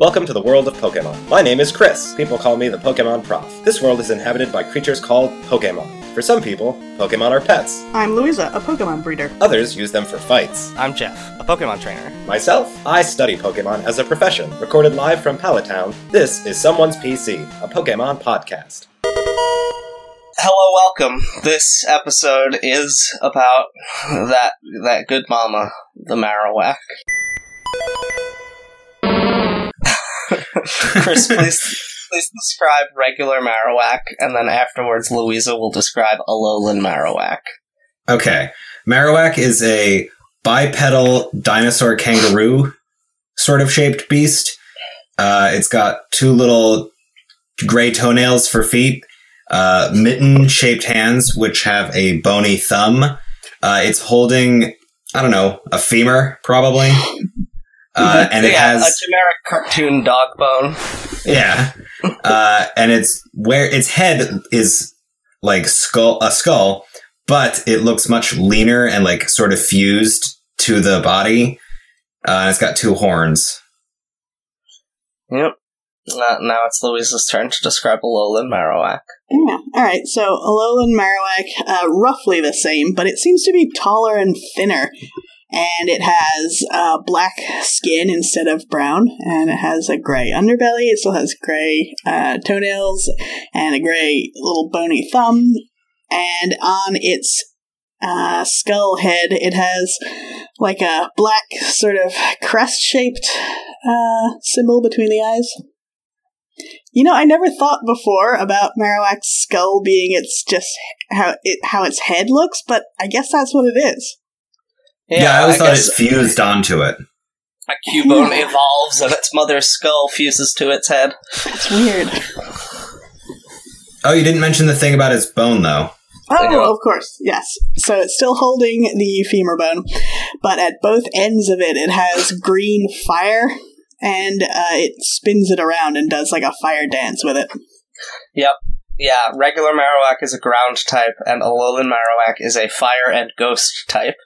Welcome to the world of Pokemon. My name is Chris. People call me the Pokemon Prof. This world is inhabited by creatures called Pokemon. For some people, Pokemon are pets. I'm Louisa, a Pokemon breeder. Others use them for fights. I'm Jeff, a Pokemon trainer. Myself, I study Pokemon as a profession. Recorded live from Pallet Town, this is Someone's PC, a Pokemon podcast. Hello, welcome. This episode is about that that good mama, the Marowak. Chris, please please describe regular Marowak, and then afterwards Louisa will describe Alolan Marowak. Okay. Marowak is a bipedal dinosaur kangaroo sort of shaped beast. Uh, it's got two little gray toenails for feet, uh, mitten shaped hands, which have a bony thumb. Uh, it's holding, I don't know, a femur, probably. Uh, and it yeah, has a generic cartoon dog bone. yeah, uh, and it's where its head is like skull a skull, but it looks much leaner and like sort of fused to the body. Uh, and it's got two horns. Yep. Uh, now it's Louise's turn to describe Alolan Marowak. Yeah. All right. So Alolan Marowak, uh, roughly the same, but it seems to be taller and thinner, and it has uh, black skin instead of brown, and it has a gray underbelly. It still has gray uh, toenails and a gray little bony thumb, and on its uh, skull head, it has like a black sort of crest shaped uh, symbol between the eyes. You know, I never thought before about Marowak's skull being its just how it how its head looks, but I guess that's what it is. Yeah, I always thought guess it fused onto it. a Cubone evolves and its mother's skull fuses to its head. It's weird. Oh, you didn't mention the thing about its bone though. Oh, of course, yes. So it's still holding the femur bone, but at both ends of it, it has green fire, and uh, it spins it around and does like a fire dance with it. Yep. Yeah, regular Marowak is a ground type, and Alolan Marowak is a fire and ghost type,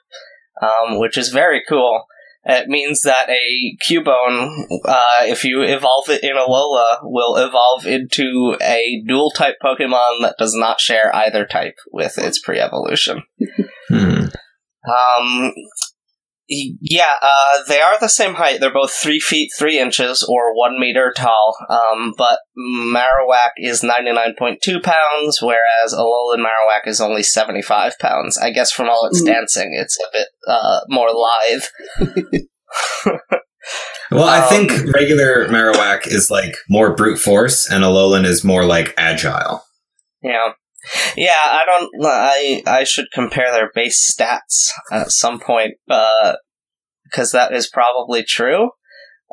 um, which is very cool. It means that a Cubone, uh, if you evolve it in Alola, will evolve into a dual type Pokemon that does not share either type with its pre evolution. Hmm. Um, yeah, uh, they are the same height. They're both three feet three inches or one meter tall. Um, but Marowak is ninety nine point two pounds, whereas Alolan Marowak is only seventy five pounds. I guess from all its Mhm. dancing, it's a bit uh, more lithe. Well, I Um, think regular Marowak is like more brute force, and Alolan is more like agile. Yeah. Yeah, I don't. I I should compare their base stats at some point, because that is probably true.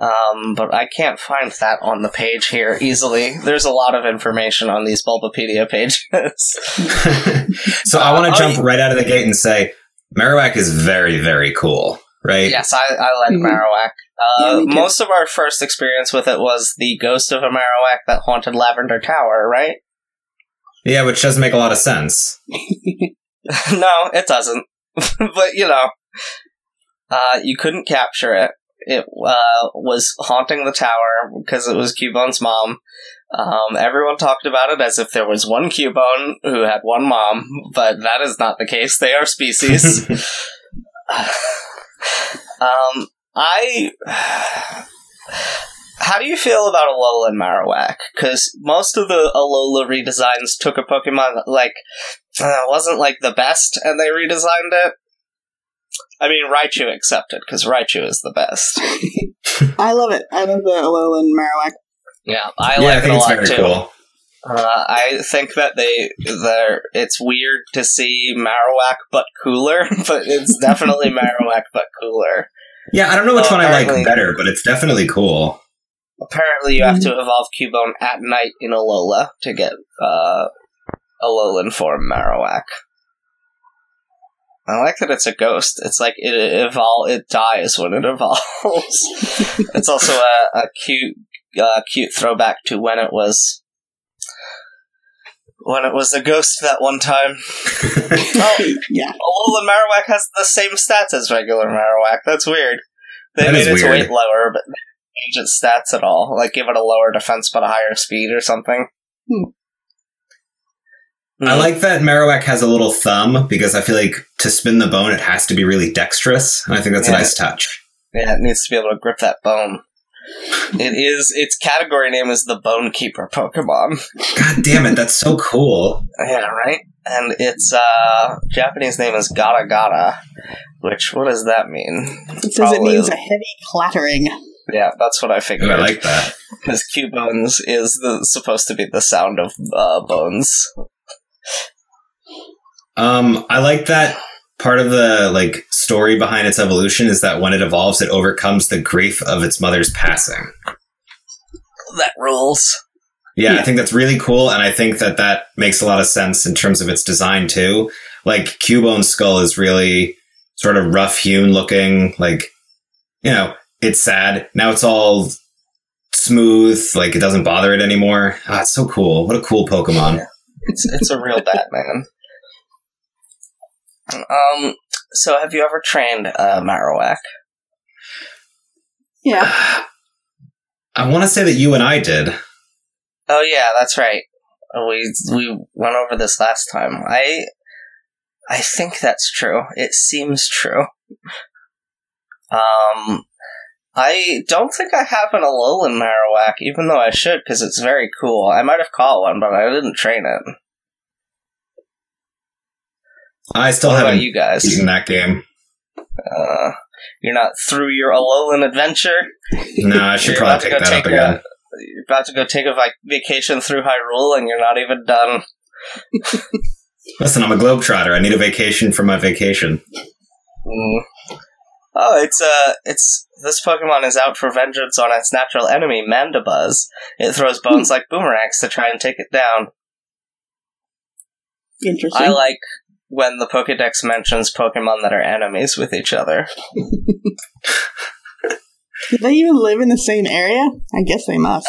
Um, but I can't find that on the page here easily. There's a lot of information on these Bulbapedia pages. so I want Oh, to jump you- right out of the gate and say Marowak is very, very cool, right? yes, I, I like Mhm. Marowak. Uh, me too. most of our first experience with it was the ghost of a Marowak that haunted Lavender Tower, right? Yeah, which doesn't make a lot of sense. no, it doesn't. but you know, uh, you couldn't capture it. It uh, was haunting the tower because it was Cubone's mom. Um, everyone talked about it as if there was one Cubone who had one mom, but that is not the case. They are species. um, I. How do you feel about Alolan Marowak? Because most of the Alola redesigns took a Pokemon that, like, uh, wasn't like the best, and they redesigned it. I mean, Raichu accepted because Raichu is the best. I love it. I love the Alolan Marowak. Yeah, I yeah, like I think it a it's lot very too. cool. Uh, I think that they, they're, it's weird to see Marowak but cooler, but it's definitely Marowak but cooler. Yeah, I don't know which one I like better, but it's definitely cool. Apparently, you have Mm-hmm. to evolve Cubone at night in Alola to get uh, Alolan form Marowak. I like that it's a ghost. It's like it evol it dies when it evolves. it's also a, a cute, uh, cute throwback to when it was when it was a ghost that one time. oh, yeah. Alolan Marowak has the same stats as regular Marowak. That's weird. They That made its weird. weight lower, but change its stats at all? Like give it a lower defense but a higher speed or something? Hmm. I like that Marowak has a little thumb because I feel like to spin the bone, it has to be really dexterous, and I think that's Yeah. a nice touch. Yeah, it needs to be able to grip that bone. It is its category name is the Bone Keeper Pokemon. God damn it, that's so cool. Yeah, right? And its uh Japanese name is Garagara. Which what does that mean? It says it means a heavy clattering. Yeah, that's what I Ooh, figured. I like that. because Cubone's is the supposed to be the sound of uh, bones. Um, I like that part of the like story behind its evolution is that when it evolves, it overcomes the grief of its mother's passing. That rules. Yeah, I think that's really cool, and I think that that makes a lot of sense in terms of its design too. Like Cubone's skull is really sort of rough hewn looking, like you know, it's sad. Now it's all smooth, like it doesn't bother it anymore. Ah, it's so cool. What a cool Pokemon. It's it's a real Batman. Um. So, have you ever trained uh, Marowak? Yeah. I want to say that you and I did. Oh yeah, that's right. We we went over this last time. I I think that's true. It seems true. Um, I don't think I have an Alolan Marowak, even though I should, because it's very cool. I might have caught one, but I didn't train it. I still what haven't you guys? beaten that game. Uh, you're not through your Alolan adventure. No, I should probably pick go that up take again. a- You're about to go take a vi- vacation through Hyrule, and you're not even done. Listen, I'm a globetrotter. I need a vacation from my vacation. Mm. Oh, it's uh, it's this Pokemon is out for vengeance on its natural enemy, Mandibuzz. It throws bones like boomerangs to try and take it down. Interesting. I like when the Pokédex mentions Pokemon that are enemies with each other. Do they even live in the same area? I guess they must.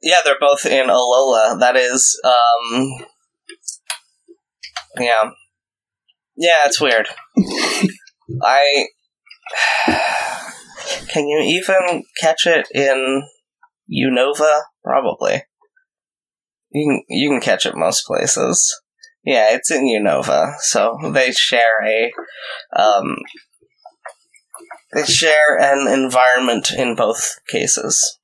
Yeah, they're both in Alola. That is, um, yeah, yeah, it's weird. I can you even catch it in Unova? Probably. You can you can catch it most places. Yeah, it's in Unova, so they share a um, they share an environment in both cases.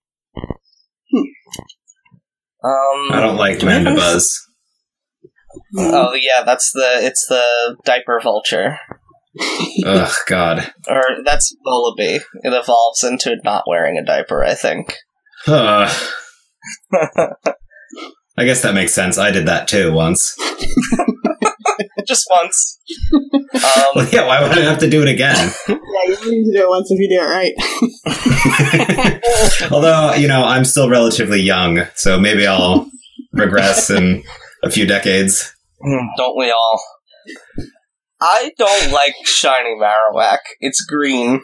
Um, I don't like do we have any- Mandibuzz. Oh yeah, that's the it's the diaper vulture, Ugh, God. or that's Vullaby. It evolves into not wearing a diaper, I think. Ugh. I guess that makes sense. I did that too once. Just once. Well, Um, yeah, why would I have to do it again? Yeah, you only need to do it once if you do it right. Although, you know, I'm still relatively young, so maybe I'll regress in a few decades. hmm, don't we all? I don't like shiny Marowak. It's green,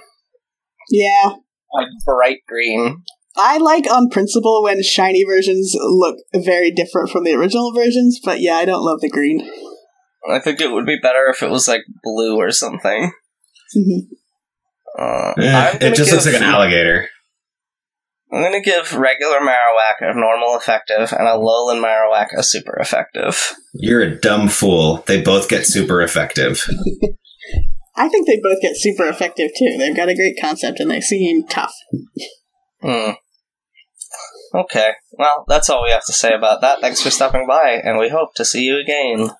Yeah. like bright green. I like on principle when shiny versions look very different from the original versions, but yeah, I don't love the green. I think it would be better if it was like blue or something. Mhm. Uh, Eh, it just looks like an alligator. I'm gonna give regular Marowak a normal effective and a Alolan Marowak a super effective. You're a dumb fool. They both get super effective. I think they both get super effective too. They've got a great concept and they seem tough. Hmm. Okay, well, that's all we have to say about that. Thanks for stopping by, and we hope to see you again.